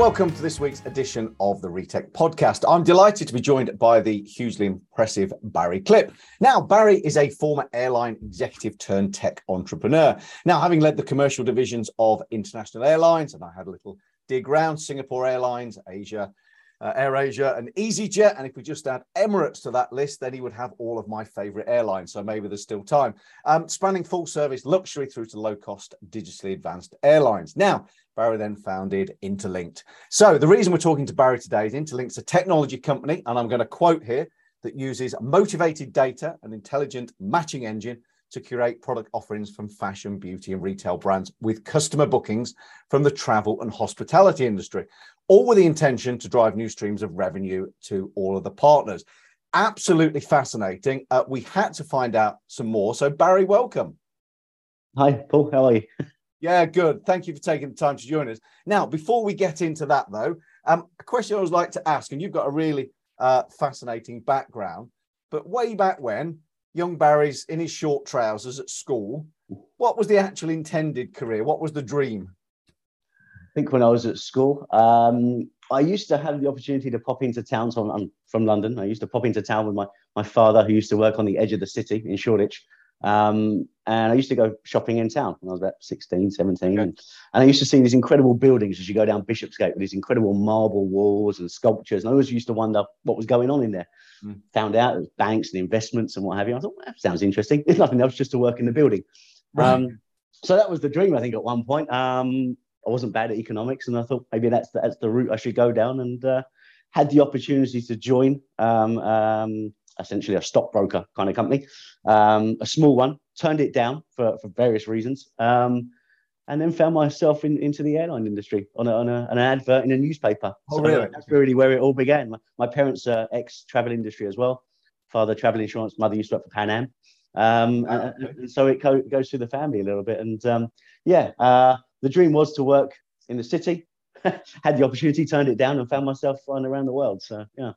Welcome to this week's edition of the Retech podcast. I'm delighted to be joined by the hugely impressive Barry Klipp. Now, Barry is a former airline executive turned tech entrepreneur. Now, having led the commercial divisions of international airlines, and I had a little dig round Singapore Airlines, Asia, uh, AirAsia, and EasyJet. And if we just add Emirates to that list, then he would have all of my favorite airlines. So maybe there's still time. Um, spanning full service luxury through to low cost, digitally advanced airlines. Now, Barry then founded Interlinked. So the reason we're talking to Barry today is Interlinked's a technology company, and I'm going to quote here that uses motivated data and intelligent matching engine to curate product offerings from fashion, beauty, and retail brands with customer bookings from the travel and hospitality industry, all with the intention to drive new streams of revenue to all of the partners. Absolutely fascinating. Uh, we had to find out some more. So, Barry, welcome. Hi, Paul. How are you? Yeah, good. Thank you for taking the time to join us. Now, before we get into that, though, um, a question I would like to ask, and you've got a really uh, fascinating background, but way back when, young Barry's in his short trousers at school, what was the actual intended career? What was the dream? I think when I was at school, um, I used to have the opportunity to pop into town. So I'm from London. I used to pop into town with my, my father, who used to work on the edge of the city in Shoreditch. Um, and I used to go shopping in town when I was about 16, 17. Okay. And, and I used to see these incredible buildings as you go down Bishopsgate with these incredible marble walls and sculptures. And I always used to wonder what was going on in there. Mm. Found out it was banks and investments and what have you. I thought, well, that sounds interesting. There's nothing else just to work in the building. Right. Um, so that was the dream, I think, at one point. Um, I wasn't bad at economics, and I thought maybe that's the, that's the route I should go down. And uh, had the opportunity to join um, um essentially a stockbroker kind of company, um, a small one. Turned it down for, for various reasons, um, and then found myself in, into the airline industry on, a, on a, an advert in a newspaper. Oh, so really? That's really where it all began. My, my parents are ex travel industry as well. Father travel insurance, mother used to work for Pan Am. Um, oh, okay. and, and, so it co- goes through the family a little bit. And um, yeah, uh, the dream was to work in the city. Had the opportunity, turned it down, and found myself flying around the world. So yeah.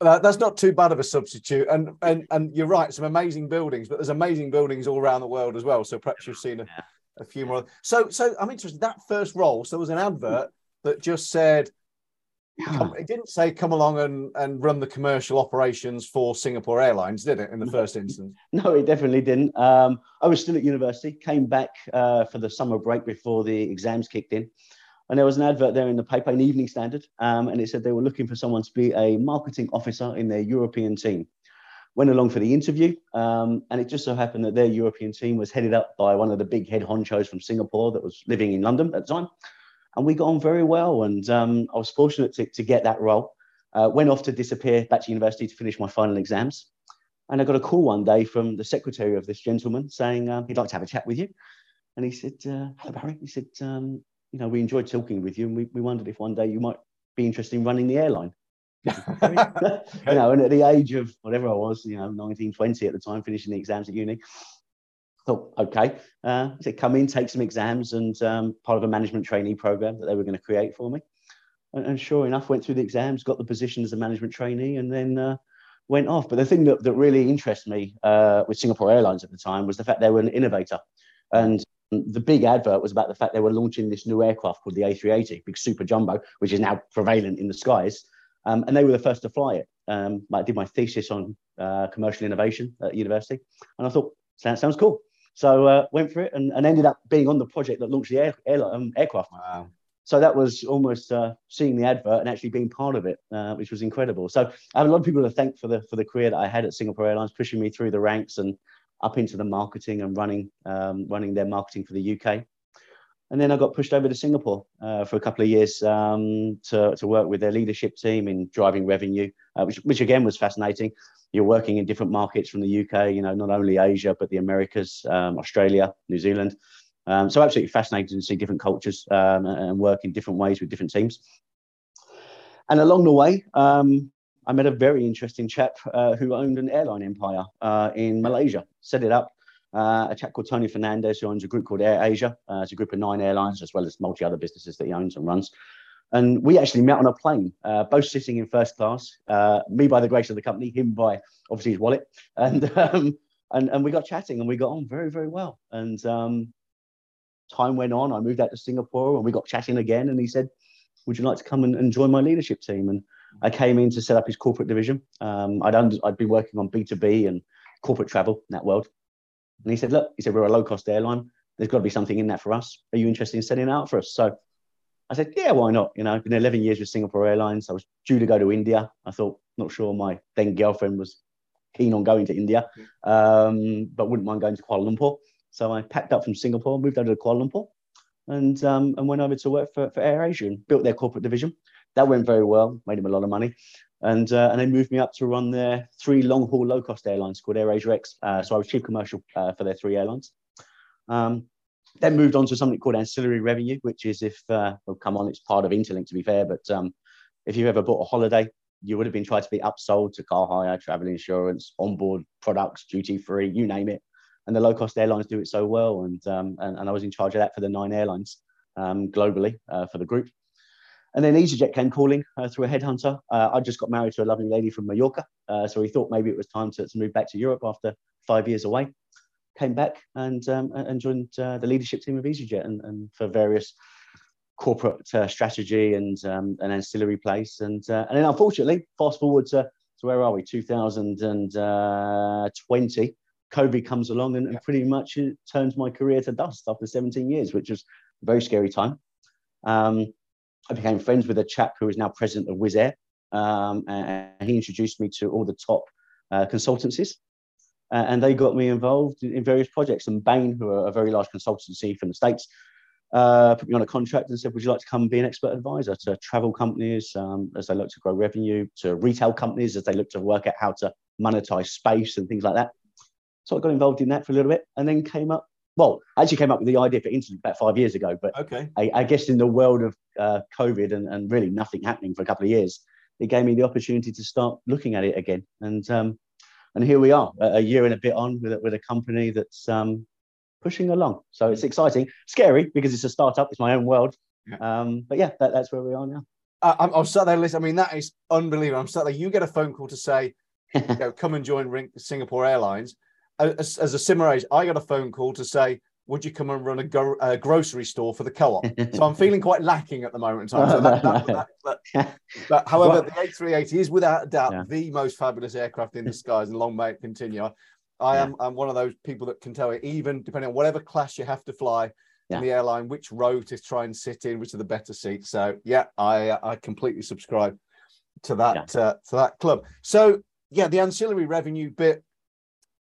Uh, that's not too bad of a substitute, and and and you're right. Some amazing buildings, but there's amazing buildings all around the world as well. So perhaps you've seen a, yeah. a few more. So so I'm interested. That first role, so there was an advert that just said, come, it didn't say come along and and run the commercial operations for Singapore Airlines, did it? In the first instance, no, it definitely didn't. Um, I was still at university. Came back uh, for the summer break before the exams kicked in. And there was an advert there in the paper, an Evening Standard, um, and it said they were looking for someone to be a marketing officer in their European team. Went along for the interview, um, and it just so happened that their European team was headed up by one of the big head honchos from Singapore that was living in London at the time. And we got on very well, and um, I was fortunate to, to get that role. Uh, went off to disappear back to university to finish my final exams. And I got a call one day from the secretary of this gentleman saying um, he'd like to have a chat with you. And he said, uh, Hello, Barry. He said, um, you know, we enjoyed talking with you, and we, we wondered if one day you might be interested in running the airline. you know, and at the age of whatever I was, you know, 19, 20 at the time, finishing the exams at uni, thought, okay, uh, come in, take some exams, and um, part of a management trainee program that they were going to create for me. And, and, sure enough, went through the exams, got the position as a management trainee, and then uh, went off. But the thing that, that really interested me uh, with Singapore Airlines at the time was the fact they were an innovator. And the big advert was about the fact they were launching this new aircraft called the A380, big super jumbo, which is now prevalent in the skies. Um, and they were the first to fly it. Um, I did my thesis on uh, commercial innovation at university, and I thought that sounds cool. So uh, went for it and, and, ended up being on the project that launched the air, air, um, aircraft. Wow. So that was almost uh, seeing the advert and actually being part of it, uh, which was incredible. So I have a lot of people to thank for the for the career that I had at Singapore Airlines, pushing me through the ranks and up into the marketing and running um, running their marketing for the UK. And then I got pushed over to Singapore uh, for a couple of years um, to, to work with their leadership team in driving revenue, uh, which, which again was fascinating. You're working in different markets from the UK, you know, not only Asia, but the Americas, um, Australia, New Zealand. Um, so absolutely fascinating to see different cultures um, and work in different ways with different teams. And along the way, um, I met a very interesting chap uh, who owned an airline empire uh, in Malaysia, set it up. Uh, a chap called Tony Fernandes, who owns a group called AirAsia. Uh, it's a group of nine airlines, as well as multi other businesses that he owns and runs. And we actually met on a plane, uh, both sitting in first class. Uh, me by the grace of the company, him by obviously his wallet. And um, and and we got chatting, and we got on very very well. And um, time went on. I moved out to Singapore, and we got chatting again. And he said, would you like to come and, and join my leadership team? And I came in to set up his corporate division. Um, I'd, under, I'd been working on B2B and corporate travel in that world. And he said, look, he said, we're a low cost airline. There's got to be something in that for us. Are you interested in setting it out for us? So I said, yeah, why not? You know, I've been 11 years with Singapore Airlines. I was due to go to India. I thought, not sure my then girlfriend was keen on going to India, um, but wouldn't mind going to Kuala Lumpur. So I packed up from Singapore, moved over to Kuala Lumpur, and um, and went over to work for, for AirAsia and built their corporate division. That went very well, made him a lot of money. And, uh, and they moved me up to run their three long haul low cost airlines called AirAsia X. Uh, so I was chief commercial uh, for their three airlines. Um, then moved on to something called ancillary revenue, which is if, uh, well, come on, it's part of Interlink to be fair, but um, if you've ever bought a holiday, you would have been trying to be upsold to car hire, travel insurance, onboard products, duty free, you name it. And the low cost airlines do it so well. And, um, and, and, I was in charge of that for the nine airlines um, globally uh, for the group. And then EasyJet came calling uh, through a headhunter. Uh, I just got married to a lovely lady from Mallorca. Uh, so he thought maybe it was time to, to move back to Europe after five years away came back and um, and joined uh, the leadership team of EasyJet and, and for various corporate uh, strategy and um, an ancillary place. And uh, and then unfortunately, fast forward to, to where are we? 2020. Uh, COVID comes along and, and pretty much it turns my career to dust after 17 years, which was a very scary time. Um, I became friends with a chap who is now president of Wizz Air, um, and he introduced me to all the top uh, consultancies uh, and they got me involved in, in, various projects. And Bain, who are a very large consultancy from the States, uh, put me on a contract and said, Would you like to come be an expert advisor to travel companies um, as they look to grow revenue, to retail companies as they look to work out how to monetize space and things like that? So I got involved in that for a little bit and then came up. Well, I actually came up with the idea for Interlink about five years ago, but okay. I, I guess in the world of uh, COVID and, and really nothing happening for a couple of years, it gave me the opportunity to start looking at it again. And um, and here we are, a year and a bit on with a, with a company that's um, pushing along. So it's exciting, scary because it's a startup. It's my own world. Yeah. Um, but yeah, that, that's where we are now. Uh, I'm, I'm sat there listening. I mean, that is unbelievable. I'm sat there. You get a phone call to say, you know, come and join Ring- Singapore Airlines. As, as a similar age, I got a phone call to say, would you come and run a, go- a grocery store for the co-op? so I'm feeling quite lacking at the moment. So that, that, that, but however, the A380 is without a doubt yeah. the most fabulous aircraft in the skies, and long may it continue. I, I yeah. am I'm one of those people that can tell you, even depending on whatever class you have to fly yeah. in the airline, which row to try and sit in, which are the better seats. So yeah, I I completely subscribe to that uh, to that club. So yeah, the ancillary revenue bit,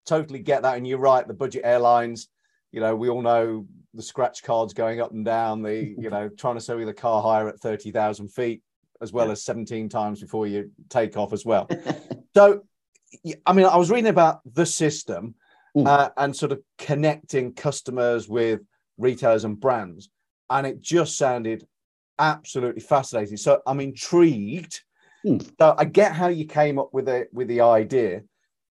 totally get that, and you're right. The budget airlines you know, we all know the scratch cards going up and down, the, you know, trying to sell you the car hire at 30,000 feet, as well as 17 times before you take off as well. so, I mean, I was reading about the system uh, and sort of connecting customers with retailers and brands, and it just sounded absolutely fascinating. So I'm intrigued. Mm. So I get how you came up with it with the idea,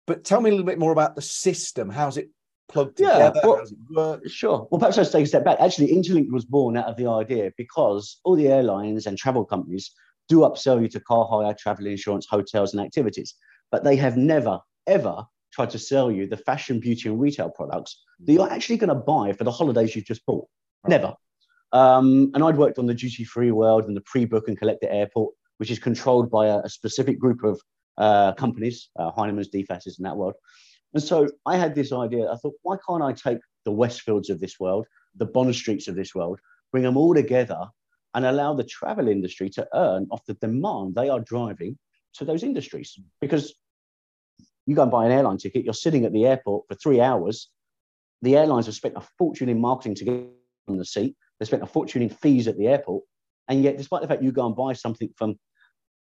but tell me a little bit more about the system. How's it plugged together? Yeah, well, Sure. Well, perhaps I'll take a step back. Actually, Interlink was born out of the idea because all the airlines and travel companies do upsell you to car hire, travel insurance, hotels, and activities, but they have never, ever tried to sell you the fashion, beauty, and retail products that you're actually going to buy for the holidays you've just bought. Right. Never. Um, and I'd worked on the duty free world and the pre book and collect at airport, which is controlled by a, a specific group of uh, companies, uh, Heinemann's, DFS's, in that world. And so I had this idea. I thought, why can't I take the Westfields of this world, the Bond Streets of this world, bring them all together and allow the travel industry to earn off the demand they are driving to those industries? Because you go and buy an airline ticket, you're sitting at the airport for three hours. The airlines have spent a fortune in marketing to get on the seat. They spent a fortune in fees at the airport. And yet, despite the fact you go and buy something from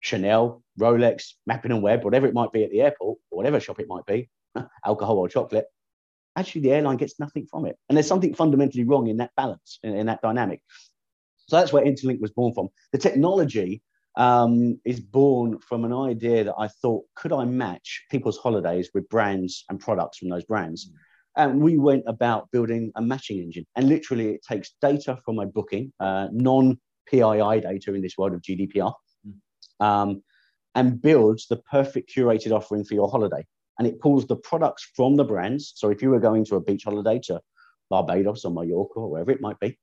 Chanel, Rolex, Mappin and Webb, whatever it might be at the airport, or whatever shop it might be, alcohol or chocolate, actually the airline gets nothing from it. And there's something fundamentally wrong in that balance, in, in that dynamic. So that's where Interlink was born from. The technology um, is born from an idea that I thought, could I match people's holidays with brands and products from those brands? And we went about building a matching engine. And literally, it takes data from a booking, uh, non PII data in this world of GDPR, um, and builds the perfect curated offering for your holiday and it pulls the products from the brands. So if you were going to a beach holiday to Barbados or Mallorca or wherever it might be,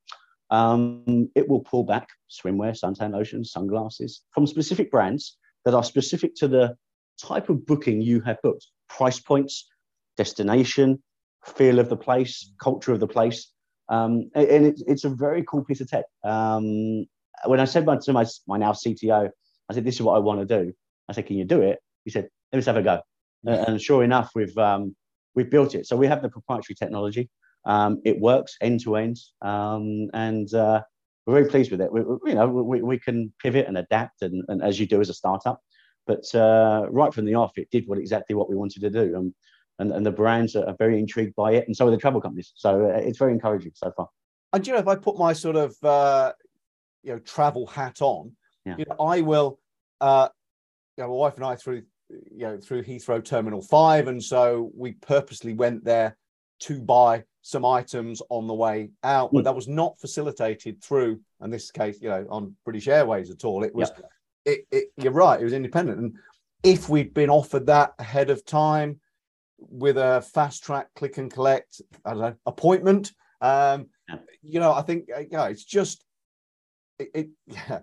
um, it will pull back swimwear, suntan lotion, sunglasses from specific brands that are specific to the type of booking you have booked, price points, destination, feel of the place, culture of the place. Um, and it, it's a very cool piece of tech. Um, when I said to my, my now CTO, I said, this is what I want to do. I said, can you do it? He said, let's have a go. And sure enough, we've, um, we've built it. So we have the proprietary technology. Um, it works end to end. Um, and uh, we're very pleased with it. We, we, you know, we, we can pivot and adapt, and, and as you do as a startup. But uh, right from the off, it did what exactly what we wanted to do. And, and, and the brands are very intrigued by it, and so are the travel companies. So uh, it's very encouraging so far. And you know, if I put my sort of uh, you know travel hat on, yeah. you know, I will. Uh, you know, my wife and I through you know through Heathrow Terminal Five, and so we purposely went there to buy some items on the way out, but mm. that was not facilitated through, in this case, you know, on British Airways at all. It was, yep. it, it, you're right, it was independent. And if we'd been offered that ahead of time with a fast track click and collect, I don't know, appointment, um, yeah. you know, I think, uh, yeah, it's just, it, it yeah,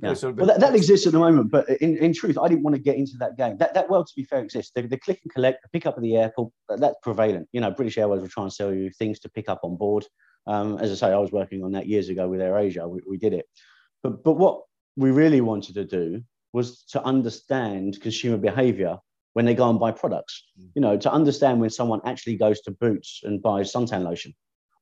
yeah. Sort of well, that, that, exists at the moment, but in, in truth, I didn't want to get into that game. That that world, to be fair, exists. The, the click and collect, the pick up at the airport, that's prevalent. You know, British Airways will try and sell you things to pick up on board. Um, as I say, I was working on that years ago with AirAsia. We, we did it, but but what we really wanted to do was to understand consumer behavior when they go and buy products. Mm. You know, to understand when someone actually goes to Boots and buys suntan lotion,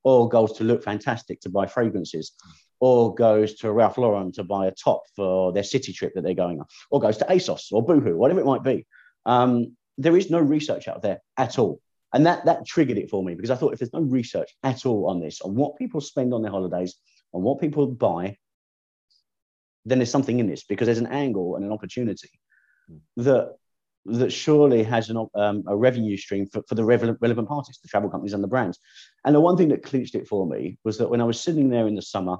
or goes to Lookfantastic to buy fragrances, or goes to Ralph Lauren to buy a top for their city trip that they're going on, or goes to ASOS or Boohoo, whatever it might be. Um, there is no research out there at all. And that, that triggered it for me because I thought if there's no research at all on this, on what people spend on their holidays, on what people buy, then there's something in this because there's an angle and an opportunity that that surely has an, um, a revenue stream for, for the relevant, relevant parties, the travel companies and the brands. And the one thing that clinched it for me was that when I was sitting there in the summer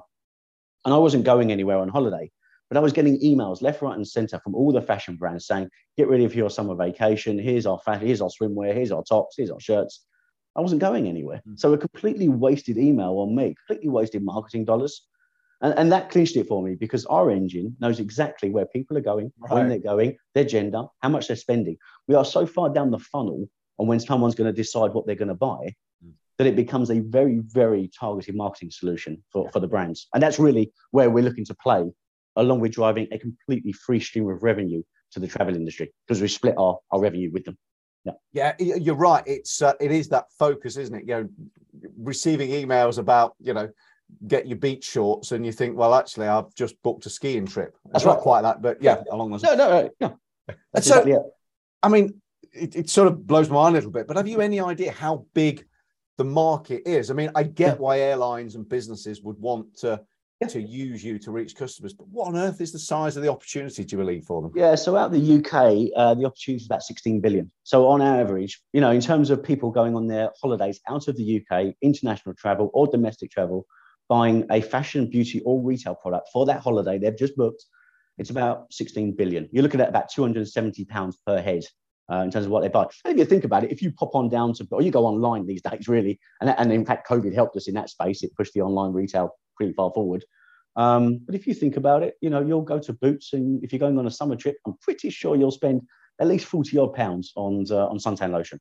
and I wasn't going anywhere on holiday, but I was getting emails left, right, and center from all the fashion brands saying, "Get ready for your summer vacation. Here's our fashion. Here's our swimwear. Here's our tops. Here's our shirts." I wasn't going anywhere, mm. so a completely wasted email on me, completely wasted marketing dollars, and, and that clinched it for me because our engine knows exactly where people are going, right. when they're going, their gender, how much they're spending. We are so far down the funnel on when someone's going to decide what they're going to buy that it becomes a very, very targeted marketing solution for, for the brands. And that's really where we're looking to play, along with driving a completely free stream of revenue to the travel industry because we split our, our revenue with them. Yeah, yeah, you're right. It's uh, it is that focus, isn't it? You know, receiving emails about you know get your beach shorts, and you think, well, actually, I've just booked a skiing trip. That's not quite that, but yeah, along those. No, no, no. no. That's so, exactly it. I mean, it, it sort of blows my mind a little bit. But have you any idea how big the market is. I mean, I get yeah. why airlines and businesses would want to yeah. to use you to reach customers, but what on earth is the size of the opportunity? Do you believe for them? Yeah, so out the UK, uh, the opportunity is about 16 billion. So on average, you know, in terms of people going on their holidays out of the UK, international travel or domestic travel, buying a fashion, beauty, or retail product for that holiday they've just booked, it's about 16 billion. You're looking at about 270 pounds per head uh, in terms of what they buy. And if you think about it, if you pop on down to, or you go online these days, really, and, and in fact, COVID helped us in that space. It pushed the online retail pretty far forward. Um, but if you think about it, you know, you'll go to Boots, and if you're going on a summer trip, I'm pretty sure you'll spend at least 40 odd pounds on, uh, on suntan lotion.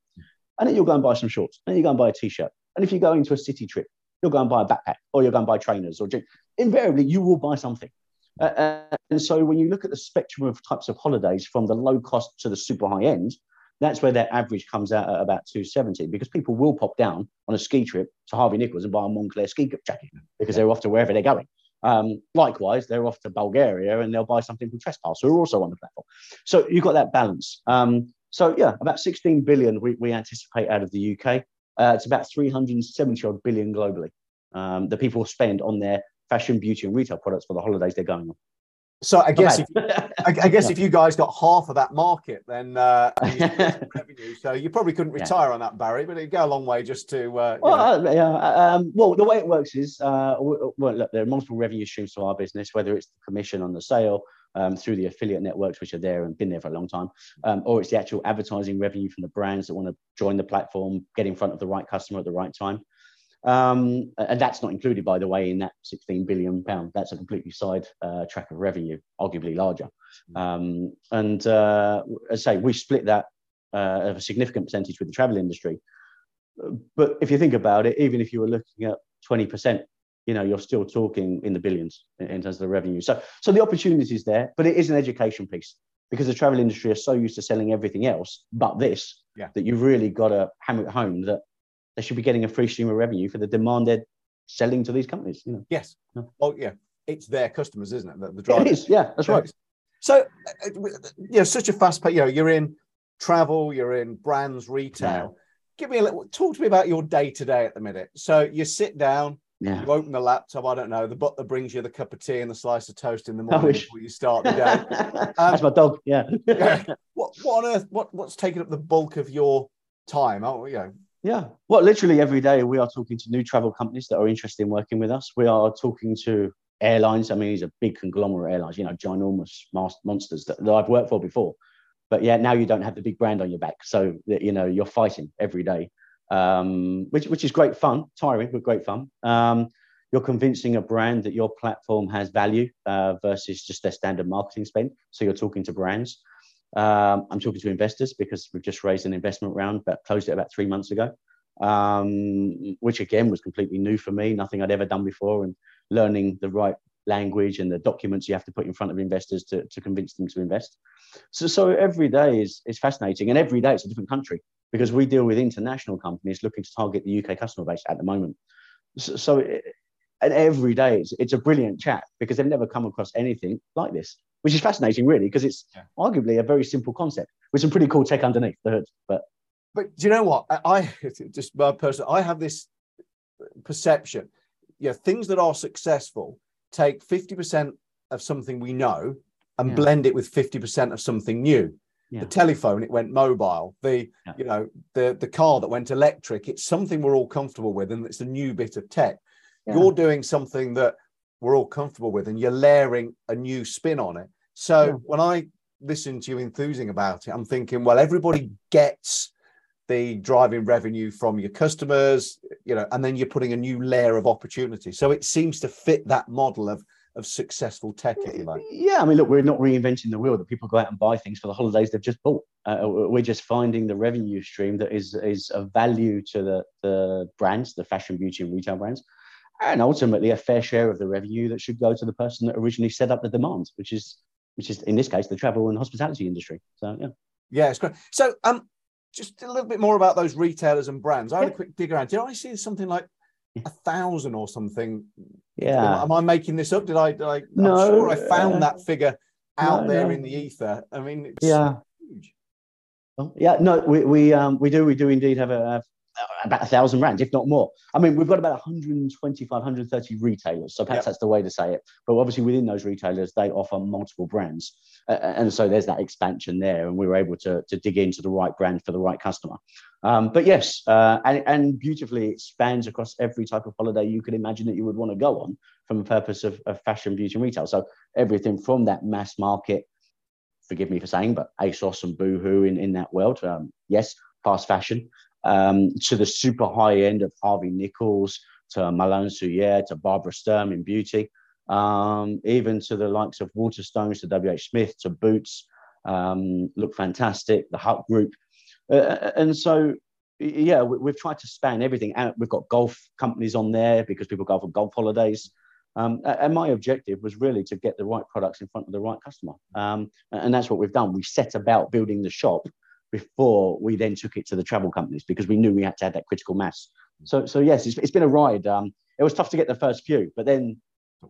And then you'll go and buy some shorts, and then you go and buy a t-shirt. And if you go into a city trip, you'll go and buy a backpack, or you'll go and buy trainers, or invariably you will buy something. Uh, and so when you look at the spectrum of types of holidays from the low cost to the super high end, that's where their average comes out at about 270 because people will pop down on a ski trip to Harvey Nichols and buy a Moncler ski jacket because they're off to wherever they're going. Um, likewise, they're off to Bulgaria and they'll buy something from Trespass, who are also on the platform. So you've got that balance. Um, so yeah, about 16 billion we, we anticipate out of the UK. Uh, it's about 370 odd billion globally um, that people spend on their fashion, beauty, and retail products for the holidays they're going on. So I guess if, I, I guess yeah. if you guys got half of that market, then uh, revenue. So you probably couldn't retire yeah. on that, Barry, but it'd go a long way just to. Uh, well, uh, yeah. Um, well, the way it works is, uh, well, look, there are multiple revenue streams to our business, whether it's the commission on the sale. Um, through the affiliate networks, which are there and been there for a long time, um, or it's the actual advertising revenue from the brands that want to join the platform, get in front of the right customer at the right time. Um, and that's not included, by the way, in that 16 billion pound. That's a completely side uh, track of revenue, arguably larger. Mm. Um, and uh, as I say, we split that uh, of a significant percentage with the travel industry. But if you think about it, even if you were looking at 20%, you know, you're still talking in the billions in, terms of the revenue. So, so the opportunity is there, but it is an education piece because the travel industry are so used to selling everything else but this yeah. that you've really got to hammer it home that they should be getting a free stream of revenue for the demand they're selling to these companies. You know? Yes. Yeah. Oh, yeah. It's their customers, isn't it? The, the drivers. It is. Yeah, that's right. So, uh, you know, such a fast pace. You know, you're in travel, you're in brands, retail. Yeah. Give me a little. Talk to me about your day to day at the minute. So you sit down. Yeah. You open the laptop. I don't know. The butler brings you the cup of tea and the slice of toast in the morning before you start the day. Um, That's my dog. Yeah. yeah. What, what on earth? What, what's taking up the bulk of your time? Oh, you know, yeah. Well, literally every day we are talking to new travel companies that are interested in working with us. We are talking to airlines. I mean, these are big conglomerate airlines, you know, ginormous monsters that, that I've worked for before. But yeah, now you don't have the big brand on your back. So, you know, you're fighting every day, um, which, which is great fun, tiring, but great fun. Um, you're convincing a brand that your platform has value uh, versus just their standard marketing spend. So you're talking to brands. Um, I'm talking to investors because we've just raised an investment round, but closed it about three months ago, um, which again was completely new for me, nothing I'd ever done before, and learning the right language and the documents you have to put in front of investors to, to convince them to invest. So, so every day is, is fascinating, and every day it's a different country because we deal with international companies looking to target the UK customer base at the moment. So, so it, and every day it's, it's a brilliant chat because they've never come across anything like this which is fascinating, really, because it's yeah. arguably a very simple concept with some pretty cool tech underneath the hood. But but do you know what? I, just my personal, I have this perception. Yeah, things that are successful take fifty percent of something we know and yeah. blend it with fifty percent of something new. Yeah. The telephone, it went mobile. The yeah. you know the the car that went electric. It's something we're all comfortable with, and it's a new bit of tech. You're doing something that we're all comfortable with, and you're layering a new spin on it. So when I listen to you enthusing about it, I'm thinking, well, everybody gets the driving revenue from your customers, you know, and then you're putting a new layer of opportunity. So it seems to fit that model of of successful tech, if you like. Yeah, I mean, look, we're not reinventing the wheel. That people go out and buy things for the holidays they've just bought. Uh, we're just finding the revenue stream that is is of value to the the brands, the fashion, beauty, and retail brands, and ultimately a fair share of the revenue that should go to the person that originally set up the demand, which is which is in this case the travel and hospitality industry. So yeah, yeah, it's great. So um, just a little bit more about those retailers and brands. I had yeah. a quick dig around. Did I see something like a thousand or something? Yeah. Am I making this up? Did I? Did I no, I'm sure I found uh, that figure out no, there no. in the ether. I mean, yeah. Huge. Yeah, no, we we um we do we do indeed have a, about a thousand brands, if not more. I mean, we've got about 125, 130 retailers. So perhaps yep. that's the way to say it. But obviously, within those retailers, they offer multiple brands. Uh, and so there's that expansion there. And we were able to, to dig into the right brand for the right customer. Um, but yes, uh, and, and beautifully it spans across every type of holiday you could imagine that you would want to go on from a purpose of, of fashion, beauty, and retail. So everything from that mass market, forgive me for saying, but ASOS and Boohoo in, in that world. Um, yes, fast fashion, um, to the super high end of Harvey Nichols, to Malone Souliers, to Barbara Sturm in beauty, um, even to the likes of Waterstones, to WH Smith, to Boots, um, Lookfantastic, the Hut Group. Uh, uh and so, yeah, we, have tried to span everything out. We've got golf companies on there because people go for golf holidays. Um, and my objective was really to get the right products in front of the right customer. Um, and that's what we've done. We set about building the shop before we then took it to the travel companies because we knew we had to have that critical mass. So, so yes, it's, it's been a ride. Um, it was tough to get the first few, but then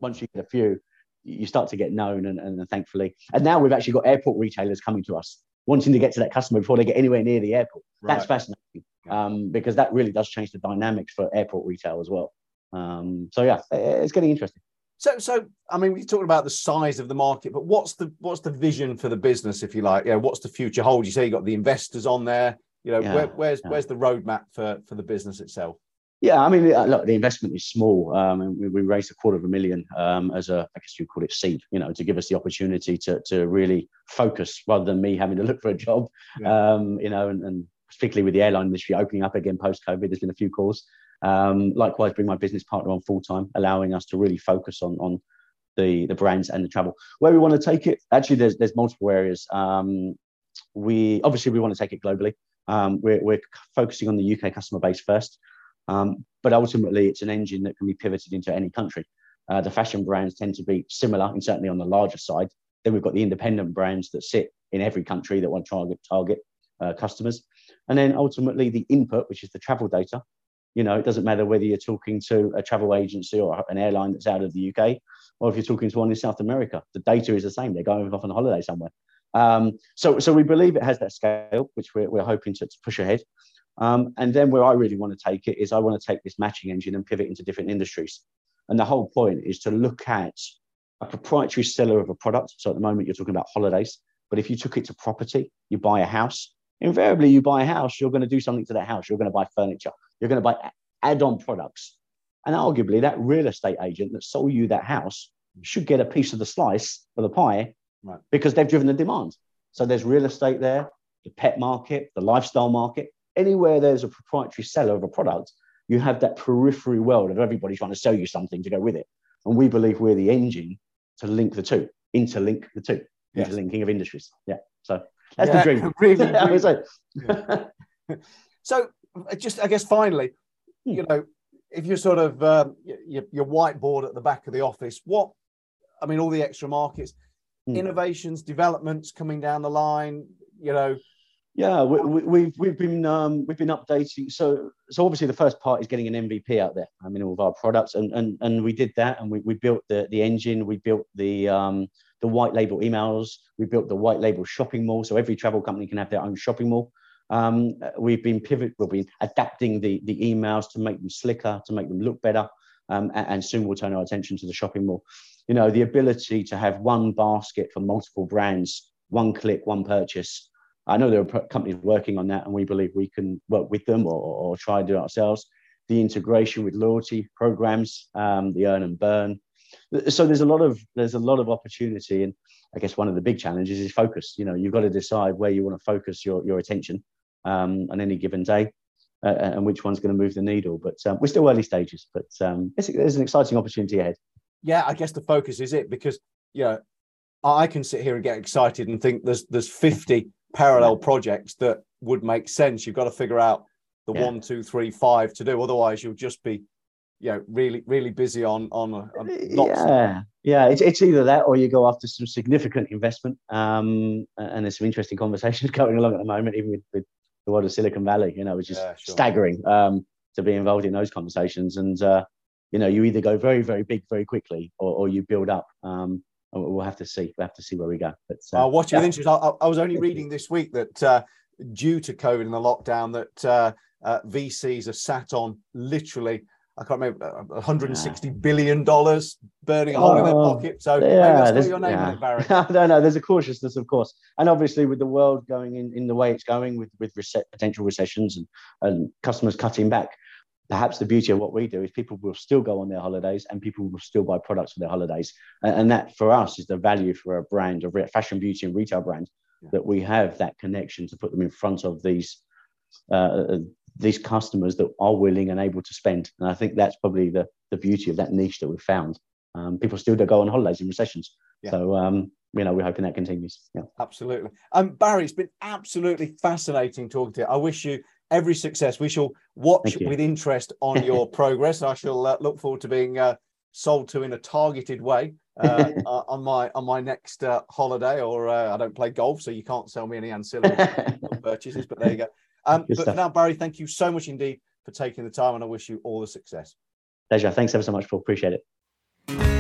once you get a few, you start to get known, and, and thankfully, and now we've actually got airport retailers coming to us wanting to get to that customer before they get anywhere near the airport. Right. That's fascinating um, because that really does change the dynamics for airport retail as well. Um, so yeah, it's getting interesting. So, so I mean, we talked about the size of the market, but what's the what's the vision for the business, if you like? Yeah, what's the future hold? You say you got the investors on there. You know, yeah, where, where's yeah. where's the roadmap for for the business itself? Yeah, I mean, uh, look, the investment is small. Um, and we, we, raised a quarter of a million um, as a, I guess you call it seed, you know, to give us the opportunity to to really focus rather than me having to look for a job. Yeah. Um, you know, and, and particularly with the airline industry opening up again post COVID, there's been a few calls. Um, likewise, bring my business partner on full time, allowing us to really focus on on the the brands and the travel. Where we want to take it, actually, there's there's multiple areas. Um, we obviously we want to take it globally. Um, we're, we're focusing on the UK customer base first, um, but ultimately it's an engine that can be pivoted into any country. Uh, the fashion brands tend to be similar, and certainly on the larger side. Then we've got the independent brands that sit in every country that want to target target uh, customers, and then ultimately the input, which is the travel data. You know, it doesn't matter whether you're talking to a travel agency or an airline that's out of the UK, or if you're talking to one in South America. The data is the same. They're going off on a holiday somewhere. Um, so, so we believe it has that scale, which we're, we're hoping to, to push ahead. Um, and then where I really want to take it is I want to take this matching engine and pivot into different industries. And the whole point is to look at a proprietary seller of a product. So at the moment, you're talking about holidays. But if you took it to property, you buy a house, invariably you buy a house, you're going to do something to that house. You're going to buy furniture. You're going to buy add on products. And arguably, that real estate agent that sold you that house should get a piece of the slice of the pie right. because they've driven the demand. So there's real estate there, the pet market, the lifestyle market. Anywhere there's a proprietary seller of a product, you have that periphery world of everybody trying to sell you something to go with it. And we believe we're the engine to link the two, interlink the two, yes. interlinking of industries. Yeah. So that's yeah, the dream. Really, really. so just, I guess, finally, hmm. you know, if you're sort of um, your, your whiteboard at the back of the office, what, I mean, all the extra markets, mm. innovations, developments coming down the line, you know, yeah, we, have we, we've been um, we've been updating. So so obviously the first part is getting an MVP out there. I mean, all of our products, and and and we did that, and we, we built the the engine, we built the um, the white label emails, we built the white label shopping mall, so every travel company can have their own shopping mall. Um, we've been pivot, we've been adapting the the emails to make them slicker, to make them look better, um, and, and soon we'll turn our attention to the shopping mall. You know, the ability to have one basket for multiple brands, one click, one purchase I know there are companies working on that, and we believe we can work with them or, or try and do it ourselves. The integration with loyalty programs, um, the earn and burn. So there's a lot of there's a lot of opportunity, and I guess one of the big challenges is focus. You know, you've got to decide where you want to focus your your attention um, on any given day, uh, uh and which one's going to move the needle. But um, we're still early stages, but um, it's, there's an exciting opportunity ahead. Yeah, I guess the focus is it because you know I can sit here and get excited and think there's there's 50 parallel projects that would make sense. You've got to figure out the yeah. one, two, three, five to do. Otherwise, you'll just be, you know, really, really busy on on. on yeah, yeah. It's, it's either that or you go after some significant investment. Um, and there's some interesting conversations going along at the moment, even with, with the world of Silicon Valley. You know, which is yeah, sure. staggering um, to be involved in those conversations. And uh, you know, you either go very, very big very quickly, or, or you build up. Um, we'll have to see. We'll have to see where we go. But uh, I'll watch it yeah. with interest. I, I, was only reading this week that uh, due to COVID and the lockdown, that uh, uh VCs are sat on literally. I can't remember, uh, uh, 160 yeah. billion dollars burning a hole oh, in their pocket. So yeah, your name yeah. it. I don't know. There's a cautiousness, of course, and obviously with the world going in, in the way it's going, with with reset, potential recessions and, and customers cutting back, perhaps the beauty of what we do is people will still go on their holidays and people will still buy products for their holidays. And, and that for us is the value for a brand, a fashion, beauty, and retail brand, yeah. that we have that connection to put them in front of these. Uh, uh these customers that are willing and able to spend, and I think that's probably the the beauty of that niche that we've found. Um, people still do go on holidays in recessions, yeah. so um, you know we're hoping that continues. Yeah, absolutely. Um, Barry, it's been absolutely fascinating talking to you. I wish you every success. We shall watch with interest on your progress. I shall uh, look forward to being uh, sold to in a targeted way uh, uh on my on my next uh, holiday. Or uh, I don't play golf, so you can't sell me any ancillary purchases. But there you go. Um, but for now, Barry, thank you so much indeed for taking the time, and I wish you all the success. Pleasure. Thanks ever so much, Paul. Appreciate it.